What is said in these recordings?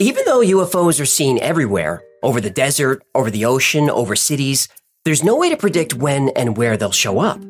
Even though UFOs are seen everywhere, over the desert, over the ocean, over cities, there's no way to predict when and where they'll show up.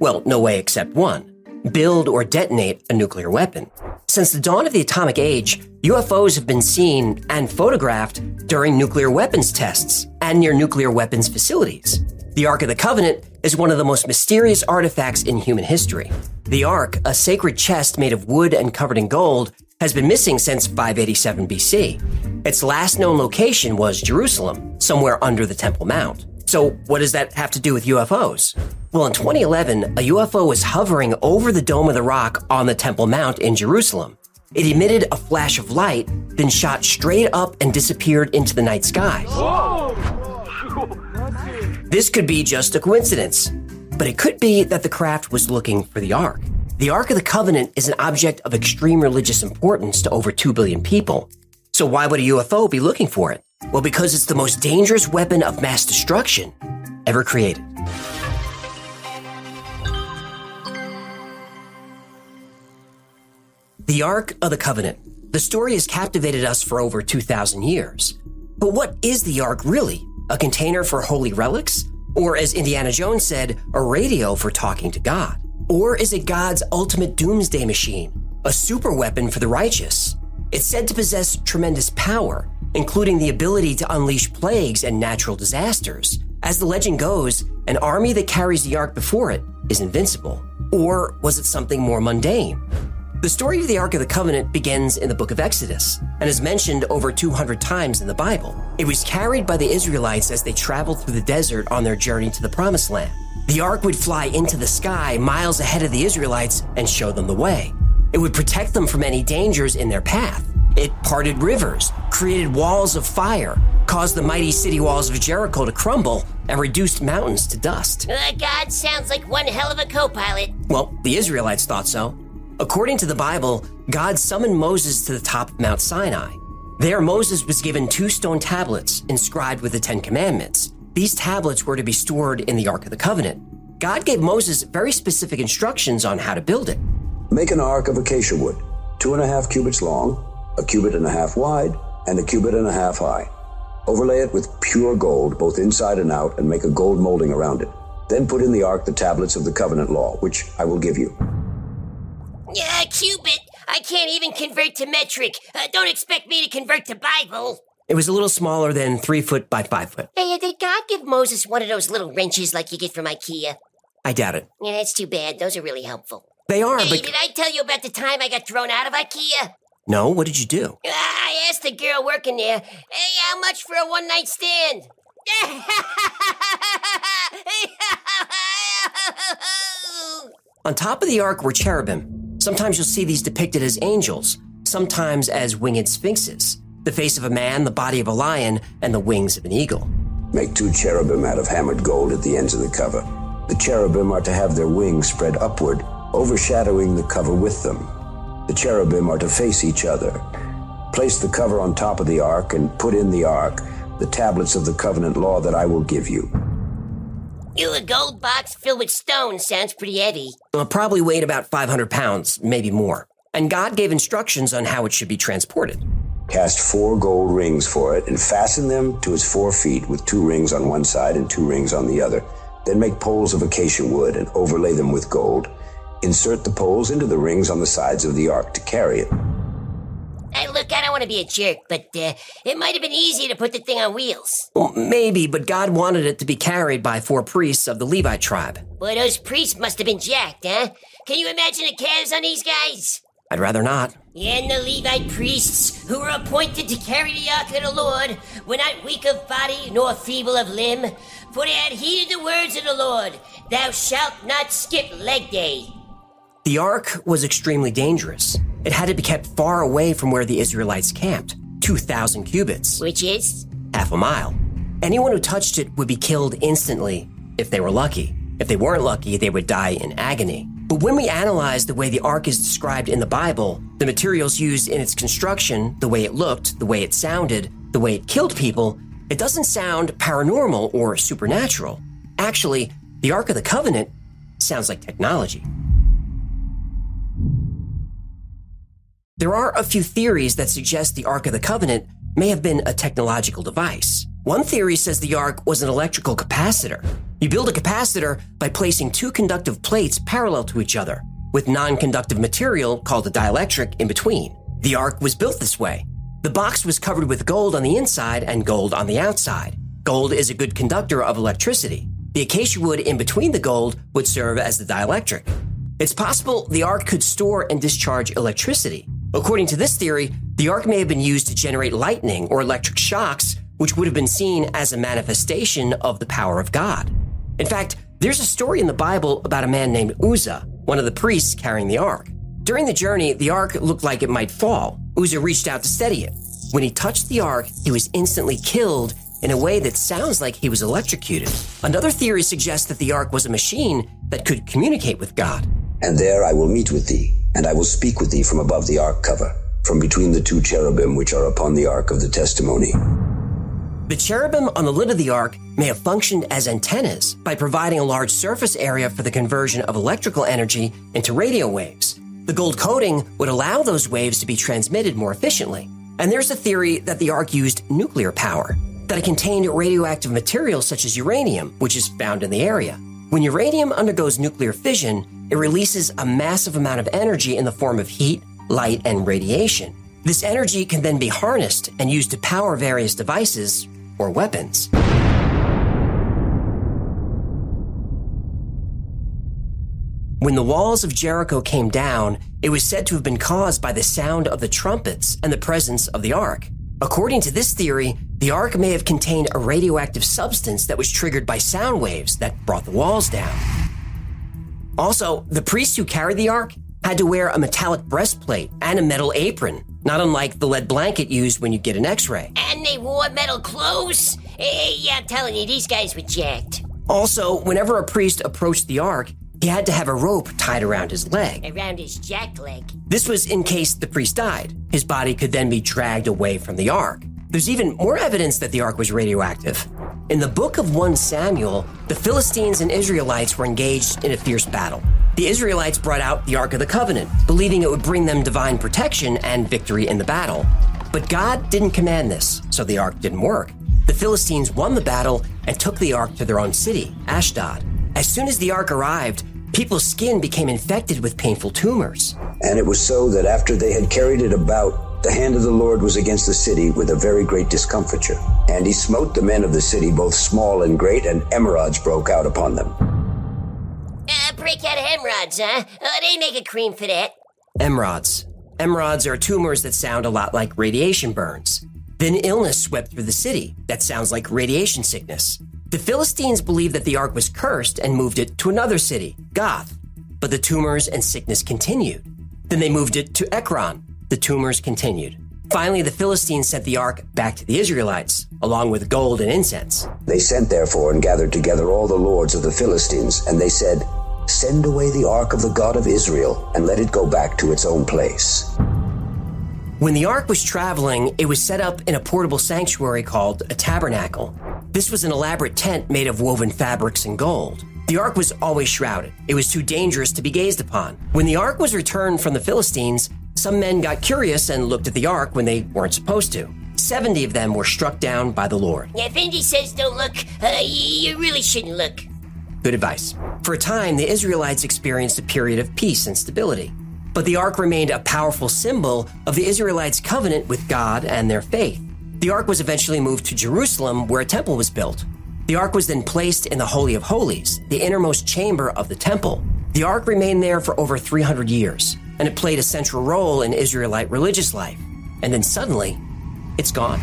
Well, no way except one build or detonate a nuclear weapon. Since the dawn of the atomic age, UFOs have been seen and photographed during nuclear weapons tests and near nuclear weapons facilities. The Ark of the Covenant is one of the most mysterious artifacts in human history. The Ark, a sacred chest made of wood and covered in gold, has been missing since 587 BC. Its last known location was Jerusalem, somewhere under the Temple Mount. So, what does that have to do with UFOs? Well, in 2011, a UFO was hovering over the Dome of the Rock on the Temple Mount in Jerusalem. It emitted a flash of light, then shot straight up and disappeared into the night sky. This could be just a coincidence, but it could be that the craft was looking for the Ark. The Ark of the Covenant is an object of extreme religious importance to over 2 billion people. So, why would a UFO be looking for it? Well, because it's the most dangerous weapon of mass destruction ever created. The Ark of the Covenant. The story has captivated us for over 2,000 years. But what is the Ark really? A container for holy relics? Or, as Indiana Jones said, a radio for talking to God? Or is it God's ultimate doomsday machine? A super weapon for the righteous? It's said to possess tremendous power, including the ability to unleash plagues and natural disasters. As the legend goes, an army that carries the Ark before it is invincible. Or was it something more mundane? The story of the Ark of the Covenant begins in the book of Exodus and is mentioned over 200 times in the Bible. It was carried by the Israelites as they traveled through the desert on their journey to the Promised Land. The Ark would fly into the sky miles ahead of the Israelites and show them the way. It would protect them from any dangers in their path. It parted rivers, created walls of fire, caused the mighty city walls of Jericho to crumble, and reduced mountains to dust. Uh, God sounds like one hell of a co pilot. Well, the Israelites thought so. According to the Bible, God summoned Moses to the top of Mount Sinai. There, Moses was given two stone tablets inscribed with the Ten Commandments. These tablets were to be stored in the Ark of the Covenant. God gave Moses very specific instructions on how to build it. Make an ark of acacia wood, two and a half cubits long, a cubit and a half wide, and a cubit and a half high. Overlay it with pure gold, both inside and out, and make a gold molding around it. Then put in the ark the tablets of the covenant law, which I will give you. Yeah, cubit. I can't even convert to metric. Uh, don't expect me to convert to Bible. It was a little smaller than three foot by five foot. Hey, uh, did God give Moses one of those little wrenches like you get from IKEA? I doubt it. Yeah, that's too bad. Those are really helpful. They are, Hey, but did I tell you about the time I got thrown out of IKEA? no. What did you do? Uh, I asked the girl working there, hey, how much for a one night stand? On top of the ark were cherubim. Sometimes you'll see these depicted as angels, sometimes as winged sphinxes. The face of a man, the body of a lion, and the wings of an eagle. Make two cherubim out of hammered gold at the ends of the cover. The cherubim are to have their wings spread upward, overshadowing the cover with them. The cherubim are to face each other. Place the cover on top of the ark and put in the ark the tablets of the covenant law that I will give you. you, a gold box filled with stones sounds pretty heavy. Well, probably weighed about 500 pounds, maybe more. And God gave instructions on how it should be transported. Cast four gold rings for it and fasten them to its four feet with two rings on one side and two rings on the other. Then make poles of acacia wood and overlay them with gold. Insert the poles into the rings on the sides of the ark to carry it. Hey, look, I don't want to be a jerk, but uh, it might have been easier to put the thing on wheels. Well, maybe, but God wanted it to be carried by four priests of the Levite tribe. Boy, those priests must have been jacked, huh? Can you imagine the calves on these guys? I'd rather not. And the Levite priests, who were appointed to carry the ark of the Lord, were not weak of body nor feeble of limb, for they had heeded the words of the Lord, Thou shalt not skip leg day. The ark was extremely dangerous. it had to be kept far away from where the Israelites camped 2,000 cubits, Which is? half a mile. Anyone who touched it would be killed instantly if they were lucky. If they weren't lucky, they would die in agony. But when we analyze the way the ark is described in the Bible, the materials used in its construction, the way it looked, the way it sounded, the way it killed people, it doesn't sound paranormal or supernatural. Actually, the Ark of the Covenant sounds like technology. There are a few theories that suggest the Ark of the Covenant may have been a technological device. One theory says the Ark was an electrical capacitor. You build a capacitor by placing two conductive plates parallel to each other, with non conductive material called a dielectric in between. The ark was built this way. The box was covered with gold on the inside and gold on the outside. Gold is a good conductor of electricity. The acacia wood in between the gold would serve as the dielectric. It's possible the ark could store and discharge electricity. According to this theory, the ark may have been used to generate lightning or electric shocks, which would have been seen as a manifestation of the power of God. In fact, there's a story in the Bible about a man named Uzzah, one of the priests carrying the ark. During the journey, the ark looked like it might fall. Uzzah reached out to steady it. When he touched the ark, he was instantly killed in a way that sounds like he was electrocuted. Another theory suggests that the ark was a machine that could communicate with God. And there I will meet with thee, and I will speak with thee from above the ark cover, from between the two cherubim which are upon the ark of the testimony. The cherubim on the lid of the ark may have functioned as antennas by providing a large surface area for the conversion of electrical energy into radio waves. The gold coating would allow those waves to be transmitted more efficiently. And there's a theory that the ark used nuclear power, that it contained radioactive materials such as uranium, which is found in the area. When uranium undergoes nuclear fission, it releases a massive amount of energy in the form of heat, light, and radiation. This energy can then be harnessed and used to power various devices or weapons. When the walls of Jericho came down, it was said to have been caused by the sound of the trumpets and the presence of the ark. According to this theory, the ark may have contained a radioactive substance that was triggered by sound waves that brought the walls down. Also, the priests who carried the ark had to wear a metallic breastplate and a metal apron, not unlike the lead blanket used when you get an x ray. And they wore metal clothes? Hey, yeah, I'm telling you, these guys were jacked. Also, whenever a priest approached the ark, he had to have a rope tied around his leg. Around his jack leg. This was in case the priest died. His body could then be dragged away from the ark. There's even more evidence that the ark was radioactive. In the book of 1 Samuel, the Philistines and Israelites were engaged in a fierce battle. The Israelites brought out the Ark of the Covenant, believing it would bring them divine protection and victory in the battle. But God didn't command this, so the ark didn't work. The Philistines won the battle and took the ark to their own city, Ashdod. As soon as the ark arrived, people's skin became infected with painful tumors. And it was so that after they had carried it about, the hand of the Lord was against the city with a very great discomfiture. And he smote the men of the city, both small and great, and emerods broke out upon them. Uh, break out hemorrhoids, huh? Uh, they make a cream for that. Emerods. Emerods are tumors that sound a lot like radiation burns. Then illness swept through the city. That sounds like radiation sickness. The Philistines believed that the ark was cursed and moved it to another city, Gath. But the tumors and sickness continued. Then they moved it to Ekron. The tumors continued. Finally, the Philistines sent the ark back to the Israelites, along with gold and incense. They sent therefore and gathered together all the lords of the Philistines, and they said, Send away the ark of the God of Israel, and let it go back to its own place. When the ark was traveling, it was set up in a portable sanctuary called a tabernacle. This was an elaborate tent made of woven fabrics and gold. The ark was always shrouded. It was too dangerous to be gazed upon. When the ark was returned from the Philistines, some men got curious and looked at the ark when they weren't supposed to. 70 of them were struck down by the Lord. If Indy says don't look, uh, you really shouldn't look. Good advice. For a time, the Israelites experienced a period of peace and stability. But the ark remained a powerful symbol of the Israelites' covenant with God and their faith. The ark was eventually moved to Jerusalem, where a temple was built. The ark was then placed in the Holy of Holies, the innermost chamber of the temple. The ark remained there for over 300 years, and it played a central role in Israelite religious life. And then suddenly, it's gone.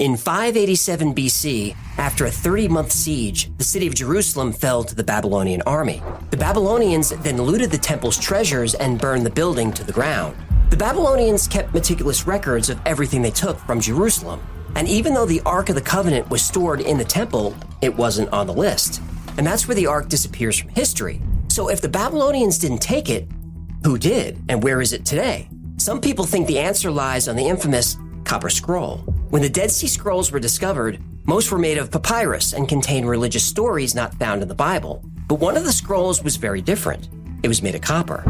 In 587 BC, after a 30 month siege, the city of Jerusalem fell to the Babylonian army. The Babylonians then looted the temple's treasures and burned the building to the ground. The Babylonians kept meticulous records of everything they took from Jerusalem. And even though the Ark of the Covenant was stored in the temple, it wasn't on the list. And that's where the Ark disappears from history. So if the Babylonians didn't take it, who did? And where is it today? Some people think the answer lies on the infamous Copper Scroll. When the Dead Sea Scrolls were discovered, most were made of papyrus and contained religious stories not found in the Bible. But one of the scrolls was very different. It was made of copper.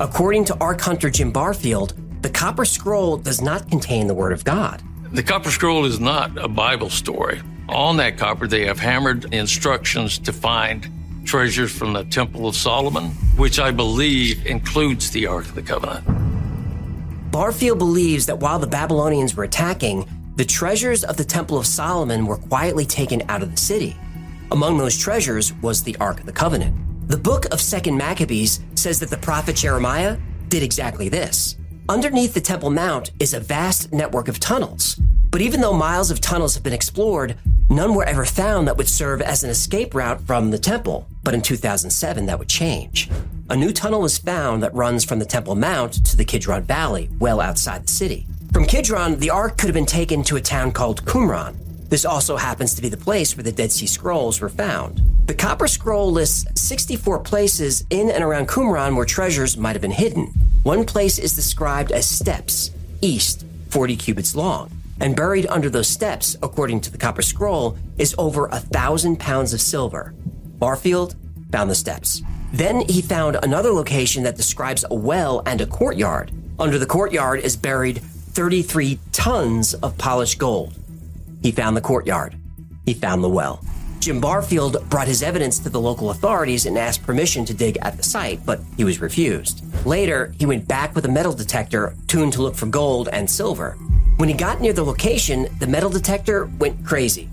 According to Ark hunter Jim Barfield, the Copper Scroll does not contain the Word of God. The Copper Scroll is not a Bible story. On that copper, they have hammered instructions to find treasures from the Temple of Solomon, which I believe includes the Ark of the Covenant. Barfield believes that while the Babylonians were attacking, the treasures of the Temple of Solomon were quietly taken out of the city. Among those treasures was the Ark of the Covenant. The book of 2nd Maccabees says that the prophet Jeremiah did exactly this. Underneath the Temple Mount is a vast network of tunnels. But even though miles of tunnels have been explored, none were ever found that would serve as an escape route from the temple. But in 2007, that would change. A new tunnel was found that runs from the Temple Mount to the Kidron Valley, well outside the city. From Kidron, the Ark could have been taken to a town called Qumran. This also happens to be the place where the Dead Sea Scrolls were found. The Copper Scroll lists 64 places in and around Qumran where treasures might have been hidden. One place is described as steps, east, 40 cubits long. And buried under those steps, according to the Copper Scroll, is over a thousand pounds of silver. Barfield found the steps. Then he found another location that describes a well and a courtyard. Under the courtyard is buried 33 tons of polished gold. He found the courtyard. He found the well. Jim Barfield brought his evidence to the local authorities and asked permission to dig at the site, but he was refused. Later, he went back with a metal detector tuned to look for gold and silver. When he got near the location, the metal detector went crazy.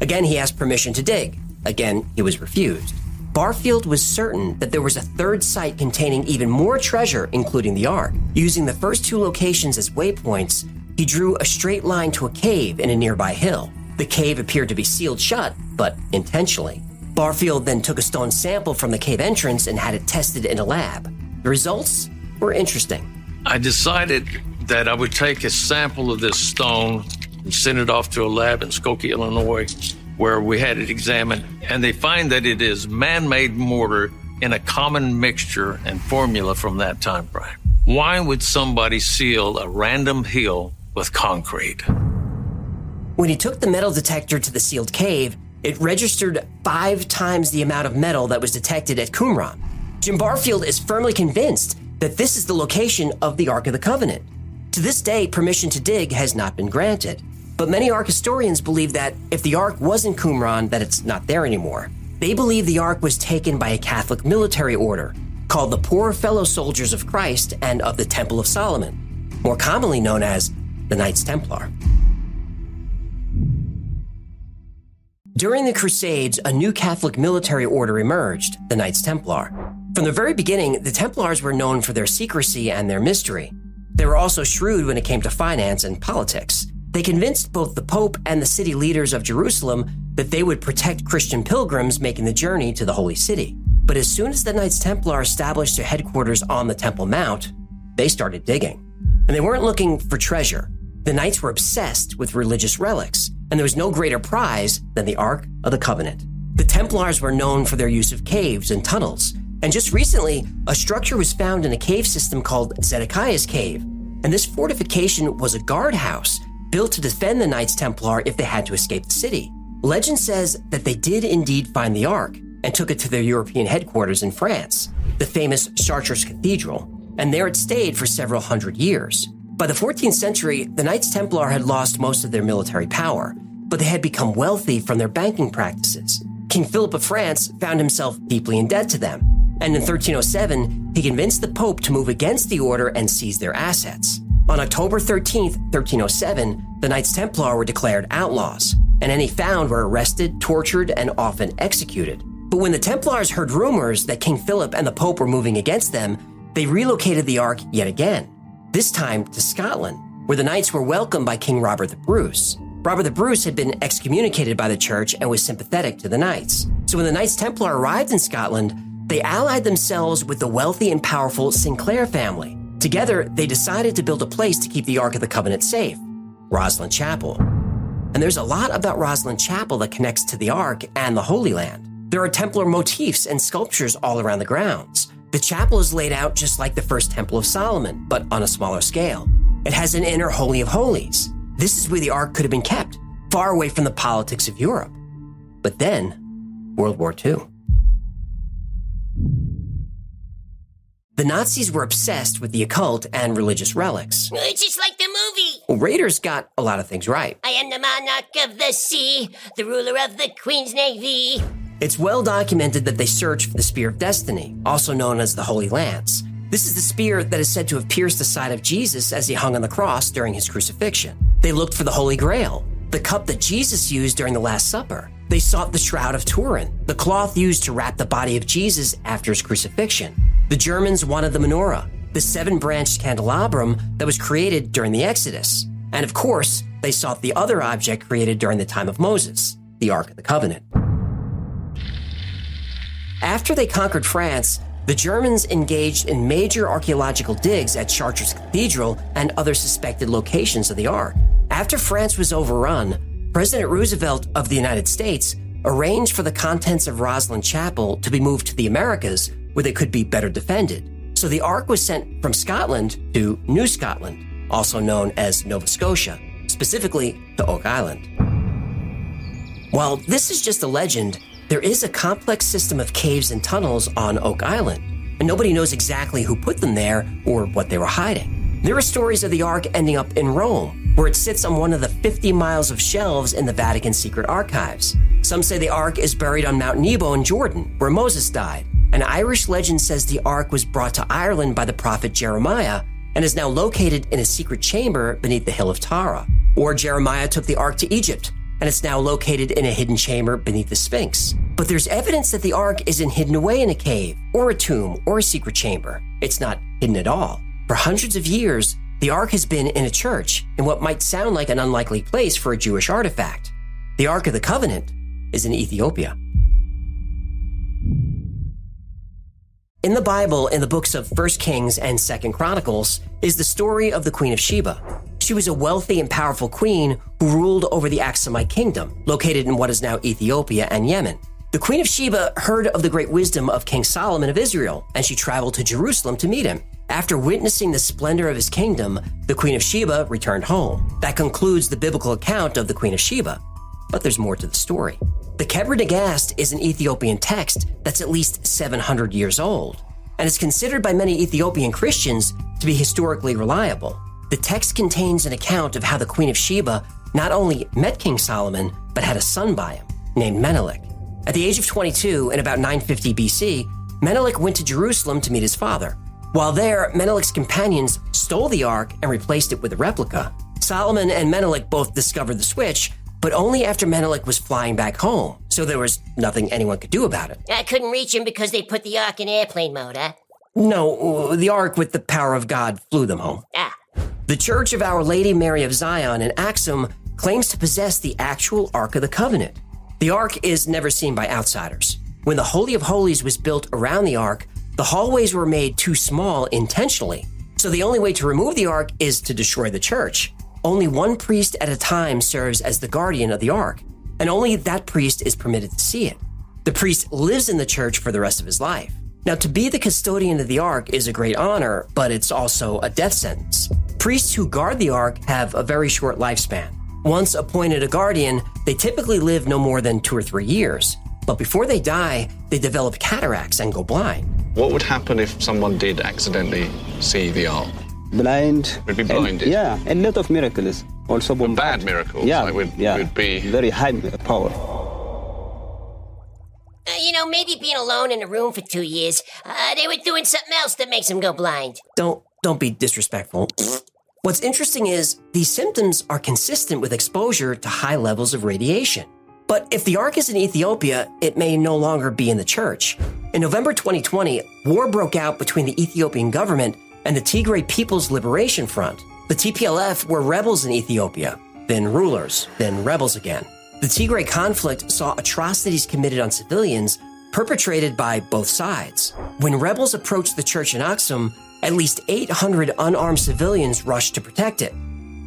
Again, he asked permission to dig. Again, he was refused. Barfield was certain that there was a third site containing even more treasure, including the Ark. Using the first two locations as waypoints, he drew a straight line to a cave in a nearby hill. The cave appeared to be sealed shut, but intentionally. Barfield then took a stone sample from the cave entrance and had it tested in a lab. The results were interesting. I decided that I would take a sample of this stone and send it off to a lab in Skokie, Illinois, where we had it examined. And they find that it is man made mortar in a common mixture and formula from that time frame. Why would somebody seal a random hill with concrete? When he took the metal detector to the sealed cave, it registered five times the amount of metal that was detected at Qumran. Jim Barfield is firmly convinced that this is the location of the Ark of the Covenant. To this day, permission to dig has not been granted. But many Ark historians believe that if the Ark was in Qumran, that it's not there anymore. They believe the Ark was taken by a Catholic military order called the Poor Fellow Soldiers of Christ and of the Temple of Solomon, more commonly known as the Knights Templar. During the Crusades, a new Catholic military order emerged, the Knights Templar. From the very beginning, the Templars were known for their secrecy and their mystery. They were also shrewd when it came to finance and politics. They convinced both the Pope and the city leaders of Jerusalem that they would protect Christian pilgrims making the journey to the Holy City. But as soon as the Knights Templar established their headquarters on the Temple Mount, they started digging. And they weren't looking for treasure. The Knights were obsessed with religious relics, and there was no greater prize than the Ark of the Covenant. The Templars were known for their use of caves and tunnels, and just recently, a structure was found in a cave system called Zedekiah's Cave. And this fortification was a guardhouse built to defend the Knights Templar if they had to escape the city. Legend says that they did indeed find the Ark and took it to their European headquarters in France, the famous Chartres Cathedral, and there it stayed for several hundred years. By the 14th century, the Knights Templar had lost most of their military power, but they had become wealthy from their banking practices. King Philip of France found himself deeply in debt to them, and in 1307, he convinced the Pope to move against the order and seize their assets. On October 13, 1307, the Knights Templar were declared outlaws, and any found were arrested, tortured, and often executed. But when the Templars heard rumors that King Philip and the Pope were moving against them, they relocated the Ark yet again, this time to Scotland, where the Knights were welcomed by King Robert the Bruce. Robert the Bruce had been excommunicated by the church and was sympathetic to the Knights. So when the Knights Templar arrived in Scotland, they allied themselves with the wealthy and powerful Sinclair family. Together, they decided to build a place to keep the Ark of the Covenant safe Rosslyn Chapel. And there's a lot about Rosslyn Chapel that connects to the Ark and the Holy Land. There are Templar motifs and sculptures all around the grounds. The chapel is laid out just like the first Temple of Solomon, but on a smaller scale. It has an inner Holy of Holies. This is where the Ark could have been kept, far away from the politics of Europe. But then, World War II. The Nazis were obsessed with the occult and religious relics. It's just like the movie. Well, Raiders got a lot of things right. I am the monarch of the sea, the ruler of the Queen's Navy. It's well documented that they searched for the Spear of Destiny, also known as the Holy Lance. This is the spear that is said to have pierced the side of Jesus as he hung on the cross during his crucifixion. They looked for the Holy Grail, the cup that Jesus used during the Last Supper. They sought the Shroud of Turin, the cloth used to wrap the body of Jesus after his crucifixion. The Germans wanted the menorah, the seven branched candelabrum that was created during the Exodus. And of course, they sought the other object created during the time of Moses, the Ark of the Covenant. After they conquered France, the Germans engaged in major archaeological digs at Chartres Cathedral and other suspected locations of the Ark. After France was overrun, President Roosevelt of the United States arranged for the contents of Rosslyn Chapel to be moved to the Americas where they could be better defended. So the Ark was sent from Scotland to New Scotland, also known as Nova Scotia, specifically to Oak Island. While this is just a legend, there is a complex system of caves and tunnels on Oak Island, and nobody knows exactly who put them there or what they were hiding. There are stories of the Ark ending up in Rome, where it sits on one of the 50 miles of shelves in the Vatican secret archives. Some say the Ark is buried on Mount Nebo in Jordan, where Moses died. An Irish legend says the Ark was brought to Ireland by the prophet Jeremiah and is now located in a secret chamber beneath the hill of Tara. Or Jeremiah took the Ark to Egypt and it's now located in a hidden chamber beneath the Sphinx. But there's evidence that the Ark isn't hidden away in a cave, or a tomb, or a secret chamber. It's not hidden at all. For hundreds of years, the Ark has been in a church, in what might sound like an unlikely place for a Jewish artifact. The Ark of the Covenant is in Ethiopia. In the Bible, in the books of 1 Kings and 2nd Chronicles, is the story of the Queen of Sheba. She was a wealthy and powerful queen who ruled over the Aksumite kingdom, located in what is now Ethiopia and Yemen. The Queen of Sheba heard of the great wisdom of King Solomon of Israel, and she traveled to Jerusalem to meet him. After witnessing the splendor of his kingdom, the Queen of Sheba returned home. That concludes the biblical account of the Queen of Sheba. But there's more to the story. The Kebra Nagast is an Ethiopian text that's at least 700 years old, and is considered by many Ethiopian Christians to be historically reliable. The text contains an account of how the Queen of Sheba not only met King Solomon, but had a son by him named Menelik. At the age of 22, in about 950 BC, Menelik went to Jerusalem to meet his father. While there, Menelik's companions stole the ark and replaced it with a replica. Solomon and Menelik both discovered the switch, but only after Menelik was flying back home, so there was nothing anyone could do about it. I couldn't reach him because they put the Ark in airplane mode, huh? No, the Ark with the power of God flew them home. Ah. The Church of Our Lady Mary of Zion in Axum claims to possess the actual Ark of the Covenant. The Ark is never seen by outsiders. When the Holy of Holies was built around the Ark, the hallways were made too small intentionally. So the only way to remove the Ark is to destroy the church. Only one priest at a time serves as the guardian of the ark, and only that priest is permitted to see it. The priest lives in the church for the rest of his life. Now, to be the custodian of the ark is a great honor, but it's also a death sentence. Priests who guard the ark have a very short lifespan. Once appointed a guardian, they typically live no more than two or three years. But before they die, they develop cataracts and go blind. What would happen if someone did accidentally see the ark? blind. We'd be and- blinded. yeah, a lot of miracles. Also bombard. bad miracles, Yeah, like would- yeah. would be- very high power. Uh, you know, maybe being alone in a room for two years, uh, they were doing something else that makes them go blind. Don't don't be disrespectful. What's interesting is these symptoms are consistent with exposure to high levels of radiation. But if the Ark is in Ethiopia, it may no longer be in the church. In November 2020, war broke out between the Ethiopian government and the Tigray People's Liberation Front. The TPLF were rebels in Ethiopia. then rulers, then rebels again. The Tigray conflict saw atrocities committed on civilians perpetrated by both sides. When rebels approached the church in Aksum, at least 800 unarmed civilians rushed to protect it.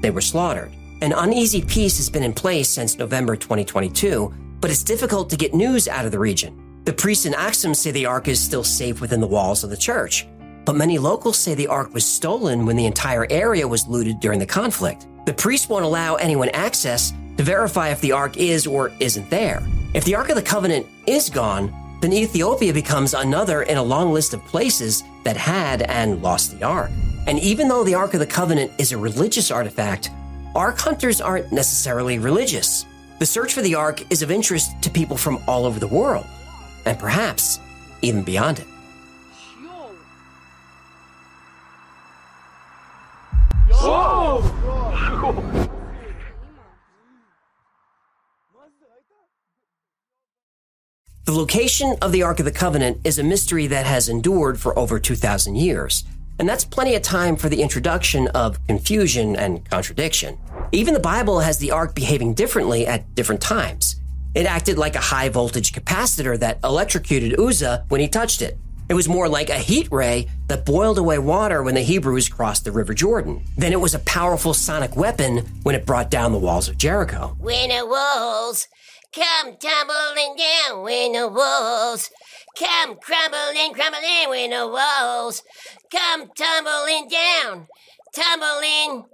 They were slaughtered. An uneasy peace has been in place since November 2022, but it's difficult to get news out of the region. The priests in Axum say the Ark is still safe within the walls of the church, but many locals say the Ark was stolen when the entire area was looted during the conflict. The priests won't allow anyone access to verify if the Ark is or isn't there. If the Ark of the Covenant is gone, then Ethiopia becomes another in a long list of places that had and lost the Ark. And even though the Ark of the Covenant is a religious artifact, Ark hunters aren't necessarily religious. The search for the Ark is of interest to people from all over the world, and perhaps even beyond it. The location of the Ark of the Covenant is a mystery that has endured for over 2,000 years, and that's plenty of time for the introduction of confusion and contradiction. Even the Bible has the Ark behaving differently at different times. It acted like a high voltage capacitor that electrocuted Uzzah when he touched it. It was more like a heat ray that boiled away water when the Hebrews crossed the River Jordan. Then it was a powerful sonic weapon when it brought down the walls of Jericho. When the walls come tumbling down, when the walls come crumbling, crumbling, when the walls come tumbling down, tumbling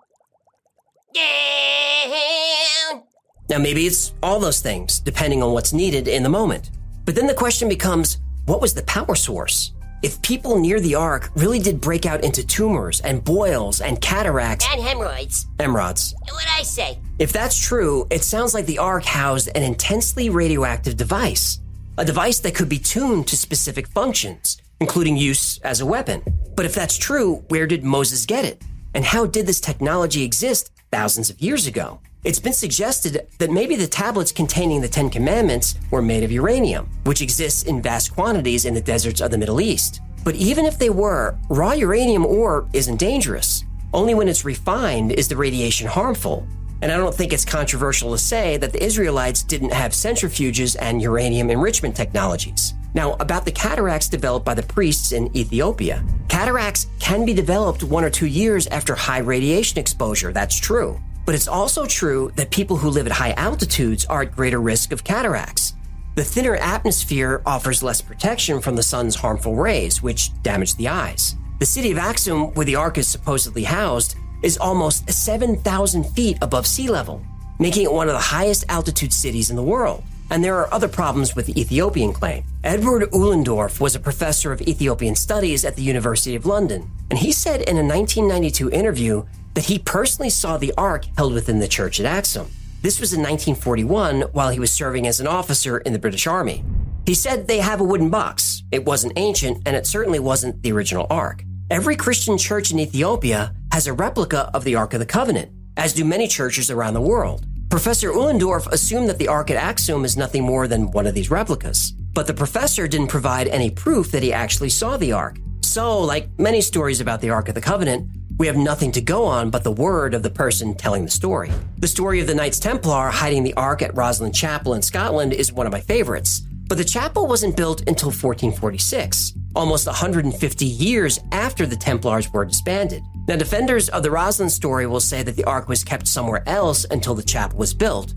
down. Now, maybe it's all those things, depending on what's needed in the moment. But then the question becomes what was the power source? If people near the ark really did break out into tumors and boils and cataracts, And hemorrhoids. emeralds, What I say? if that's true, it sounds like the ark housed an intensely radioactive device, a device that could be tuned to specific functions, including use as a weapon. But if that's true, where did Moses get it? And how did this technology exist thousands of years ago? It's been suggested that maybe the tablets containing the Ten Commandments were made of uranium, which exists in vast quantities in the deserts of the Middle East. But even if they were, raw uranium ore isn't dangerous. Only when it's refined is the radiation harmful. And I don't think it's controversial to say that the Israelites didn't have centrifuges and uranium enrichment technologies. Now, about the cataracts developed by the priests in Ethiopia. Cataracts can be developed one or two years after high radiation exposure, that's true. But it's also true that people who live at high altitudes are at greater risk of cataracts. The thinner atmosphere offers less protection from the sun's harmful rays, which damage the eyes. The city of Axum, where the Ark is supposedly housed, is almost 7,000 feet above sea level, making it one of the highest altitude cities in the world. And there are other problems with the Ethiopian claim. Edward Ullendorff was a professor of Ethiopian studies at the University of London, and he said in a 1992 interview that he personally saw the Ark held within the church at Axum. This was in 1941 while he was serving as an officer in the British Army. He said they have a wooden box. It wasn't ancient, and it certainly wasn't the original Ark. Every Christian church in Ethiopia has a replica of the Ark of the Covenant, as do many churches around the world. Professor Ullendorff assumed that the Ark at Axum is nothing more than one of these replicas. But the professor didn't provide any proof that he actually saw the Ark. So, like many stories about the Ark of the Covenant, we have nothing to go on but the word of the person telling the story. The story of the Knights Templar hiding the Ark at Rosslyn Chapel in Scotland is one of my favorites. But the chapel wasn't built until 1446, almost 150 years after the Templars were disbanded. Now, defenders of the Rosslyn story will say that the Ark was kept somewhere else until the chapel was built.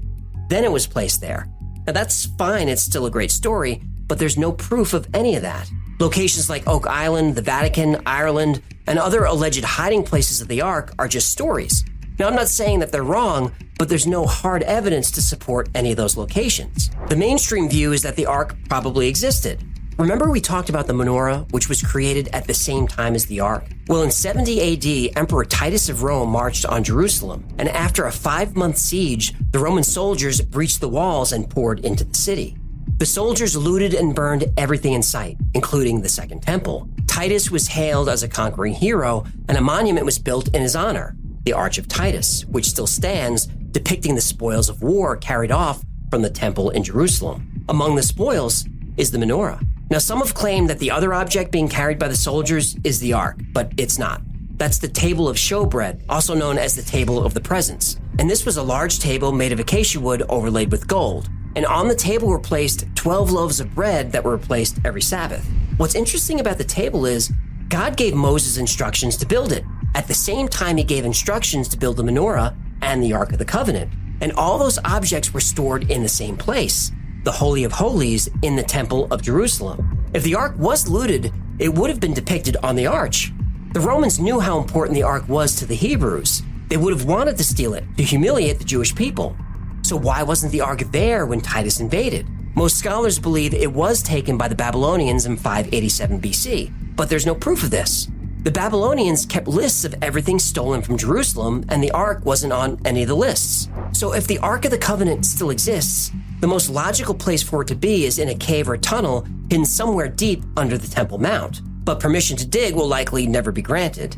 Then it was placed there. Now, that's fine, it's still a great story, but there's no proof of any of that. Locations like Oak Island, the Vatican, Ireland, and other alleged hiding places of the Ark are just stories. Now, I'm not saying that they're wrong, but there's no hard evidence to support any of those locations. The mainstream view is that the Ark probably existed. Remember, we talked about the menorah, which was created at the same time as the Ark? Well, in 70 AD, Emperor Titus of Rome marched on Jerusalem, and after a five month siege, the Roman soldiers breached the walls and poured into the city. The soldiers looted and burned everything in sight, including the Second Temple. Titus was hailed as a conquering hero, and a monument was built in his honor, the Arch of Titus, which still stands, depicting the spoils of war carried off from the temple in Jerusalem. Among the spoils is the menorah. Now, some have claimed that the other object being carried by the soldiers is the ark, but it's not. That's the table of showbread, also known as the table of the presence. And this was a large table made of acacia wood overlaid with gold. And on the table were placed 12 loaves of bread that were replaced every Sabbath. What's interesting about the table is God gave Moses instructions to build it. At the same time, he gave instructions to build the menorah and the Ark of the Covenant. And all those objects were stored in the same place, the Holy of Holies in the Temple of Jerusalem. If the Ark was looted, it would have been depicted on the arch. The Romans knew how important the Ark was to the Hebrews. They would have wanted to steal it to humiliate the Jewish people. So why wasn't the Ark there when Titus invaded? Most scholars believe it was taken by the Babylonians in 587 BC, but there's no proof of this. The Babylonians kept lists of everything stolen from Jerusalem, and the Ark wasn't on any of the lists. So if the Ark of the Covenant still exists, the most logical place for it to be is in a cave or tunnel hidden somewhere deep under the Temple Mount. But permission to dig will likely never be granted.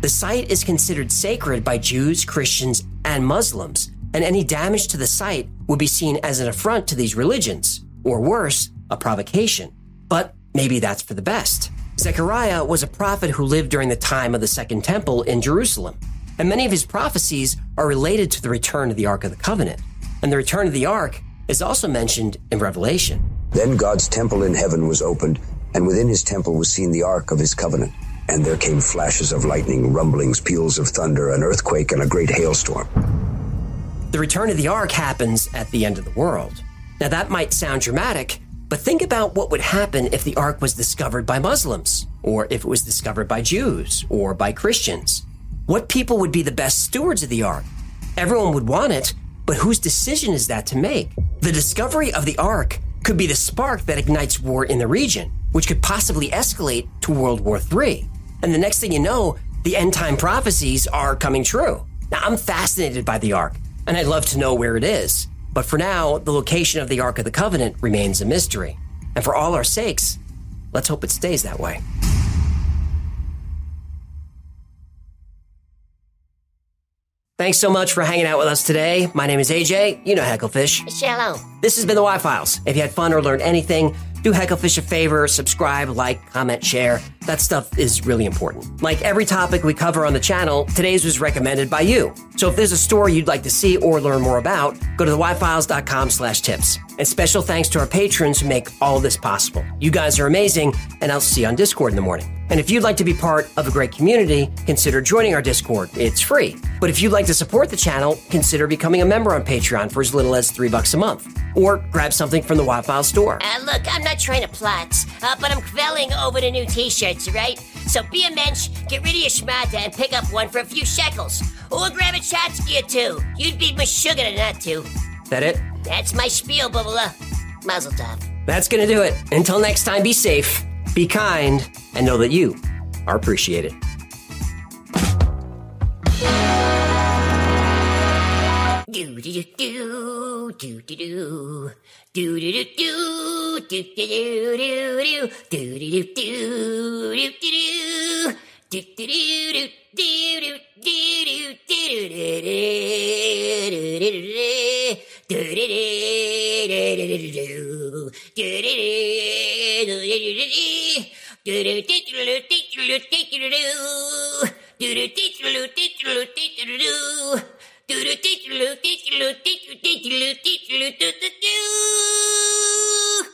The site is considered sacred by Jews, Christians, and Muslims, and any damage to the site would be seen as an affront to these religions, or worse, a provocation. But maybe that's for the best. Zechariah was a prophet who lived during the time of the Second Temple in Jerusalem, and many of his prophecies are related to the return of the Ark of the Covenant. And the return of the Ark is also mentioned in Revelation. Then God's temple in heaven was opened, and within his temple was seen the ark of his covenant. And there came flashes of lightning, rumblings, peals of thunder, an earthquake, and a great hailstorm. The return of the ark happens at the end of the world. Now, that might sound dramatic, but think about what would happen if the ark was discovered by Muslims, or if it was discovered by Jews, or by Christians. What people would be the best stewards of the ark? Everyone would want it, but whose decision is that to make? The discovery of the ark could be the spark that ignites war in the region, which could possibly escalate to World War III. And the next thing you know, the end time prophecies are coming true. Now, I'm fascinated by the ark and I'd love to know where it is. But for now, the location of the Ark of the Covenant remains a mystery. And for all our sakes, let's hope it stays that way. Thanks so much for hanging out with us today. My name is AJ. You know Hecklefish. Shalom. This has been the Why Files. If you had fun or learned anything, do Hecklefish a favor, subscribe, like, comment, share. That stuff is really important. Like every topic we cover on the channel, today's was recommended by you. So if there's a story you'd like to see or learn more about, go to thewhyfiles.com slash tips. And special thanks to our patrons who make all this possible. You guys are amazing, and I'll see you on Discord in the morning. And if you'd like to be part of a great community, consider joining our Discord. It's free. But if you'd like to support the channel, consider becoming a member on Patreon for as little as three bucks a month. Or grab something from the Wi-Fi store. Uh, look, I'm not trying to plot, uh, but I'm kvelling over the new t-shirts, right? So be a mensch, get rid of your schmata, and pick up one for a few shekels. Or grab a tchotchke or two. You'd be sugar to not to. That it? That's my spiel, Bubba. Mazel tov. That's gonna do it. Until next time, be safe, be kind, and know that you are appreciated. Do do do do do do do do do do do do do do do do do do do do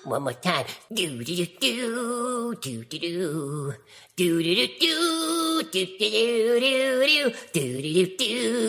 One more time. Do do do do do do do do do do do do do do do do do do